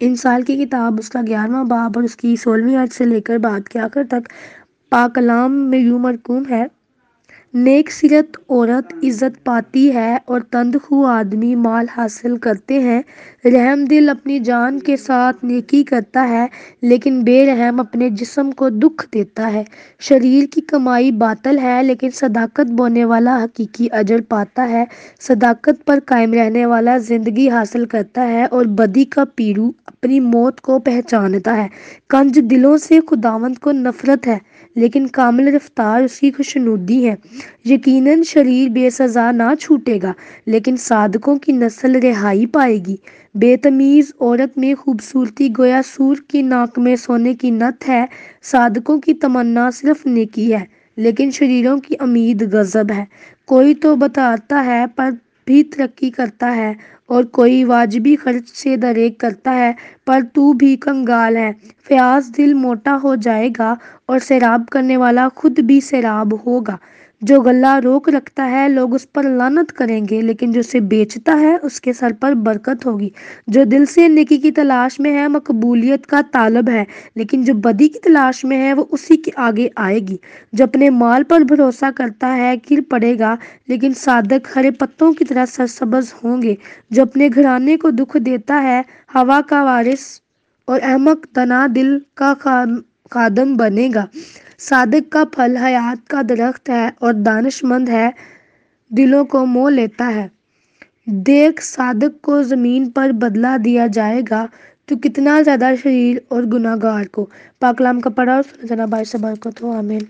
इंसाल की किताब, उसका ग्यारहवा बाब और उसकी सोलहवीं आयत से लेकर बात के आखिर तक पाकलाम में यूँ मरकूम है। नेक सीरत औरत इज़्ज़त पाती है और तंदखू आदमी माल हासिल करते हैं। रहम दिल अपनी जान के साथ नेकी करता है, लेकिन बेरहम अपने जिस्म को दुख देता है। शरीर की कमाई बातल है, लेकिन सदाकत बोने वाला हकीकी अजर पाता है। सदाकत पर कायम रहने वाला ज़िंदगी हासिल करता है और बदी का पीरू अपनी मौत को पहचानता है। कंज दिलों से खुदावंत को नफरत है, लेकिन कामिल रफ्तार उसकी खुशनुदी है। यकीनन शरीर बेसजा ना छूटेगा, लेकिन साधकों की नस्ल रिहाई पाएगी। बेतमीज़ औरत में खूबसूरती गोया सूर की नाक में सोने की नत है, साधकों की तमन्ना सिर्फ़ नेकी है, लेकिन शरीरों की उम्मीद गजब है। कोई तो बताता है, पर भी तरक्की करता है और कोई वाजबी खर्च से दरेक करता है, पर तू भी कंगाल है। फ्याज दिल मोटा हो जाएगा और सैराब करने वाला खुद भी सैराब होगा। जो गला रोक रखता है, लोग उस पर लानत करेंगे, लेकिन जो उसे बेचता है, उसके सर पर बरकत होगी। जो दिल से नेकी की तलाश में है, मकबूलियत का तालब है, लेकिन जो बदी की तलाश में है, वो उसी के आगे आएगी। जो अपने माल पर भरोसा करता है, गिर पड़ेगा, लेकिन साधक हरे पत्तों की तरह सरसब्ज होंगे। जो अपने घराने को दुख देता है, हवा का वारिस और अहमक तना दिल का खादम बनेगा। सादिक का फल हयात का दरख्त है और दानिशमंद है, दिलों को मोह लेता है। देख सादक को ज़मीन पर बदला दिया जाएगा तो कितना ज़्यादा शरीर और गुनागार को। पाकलाम का पढ़ा और जना बाई से बरकत हो, आमीन।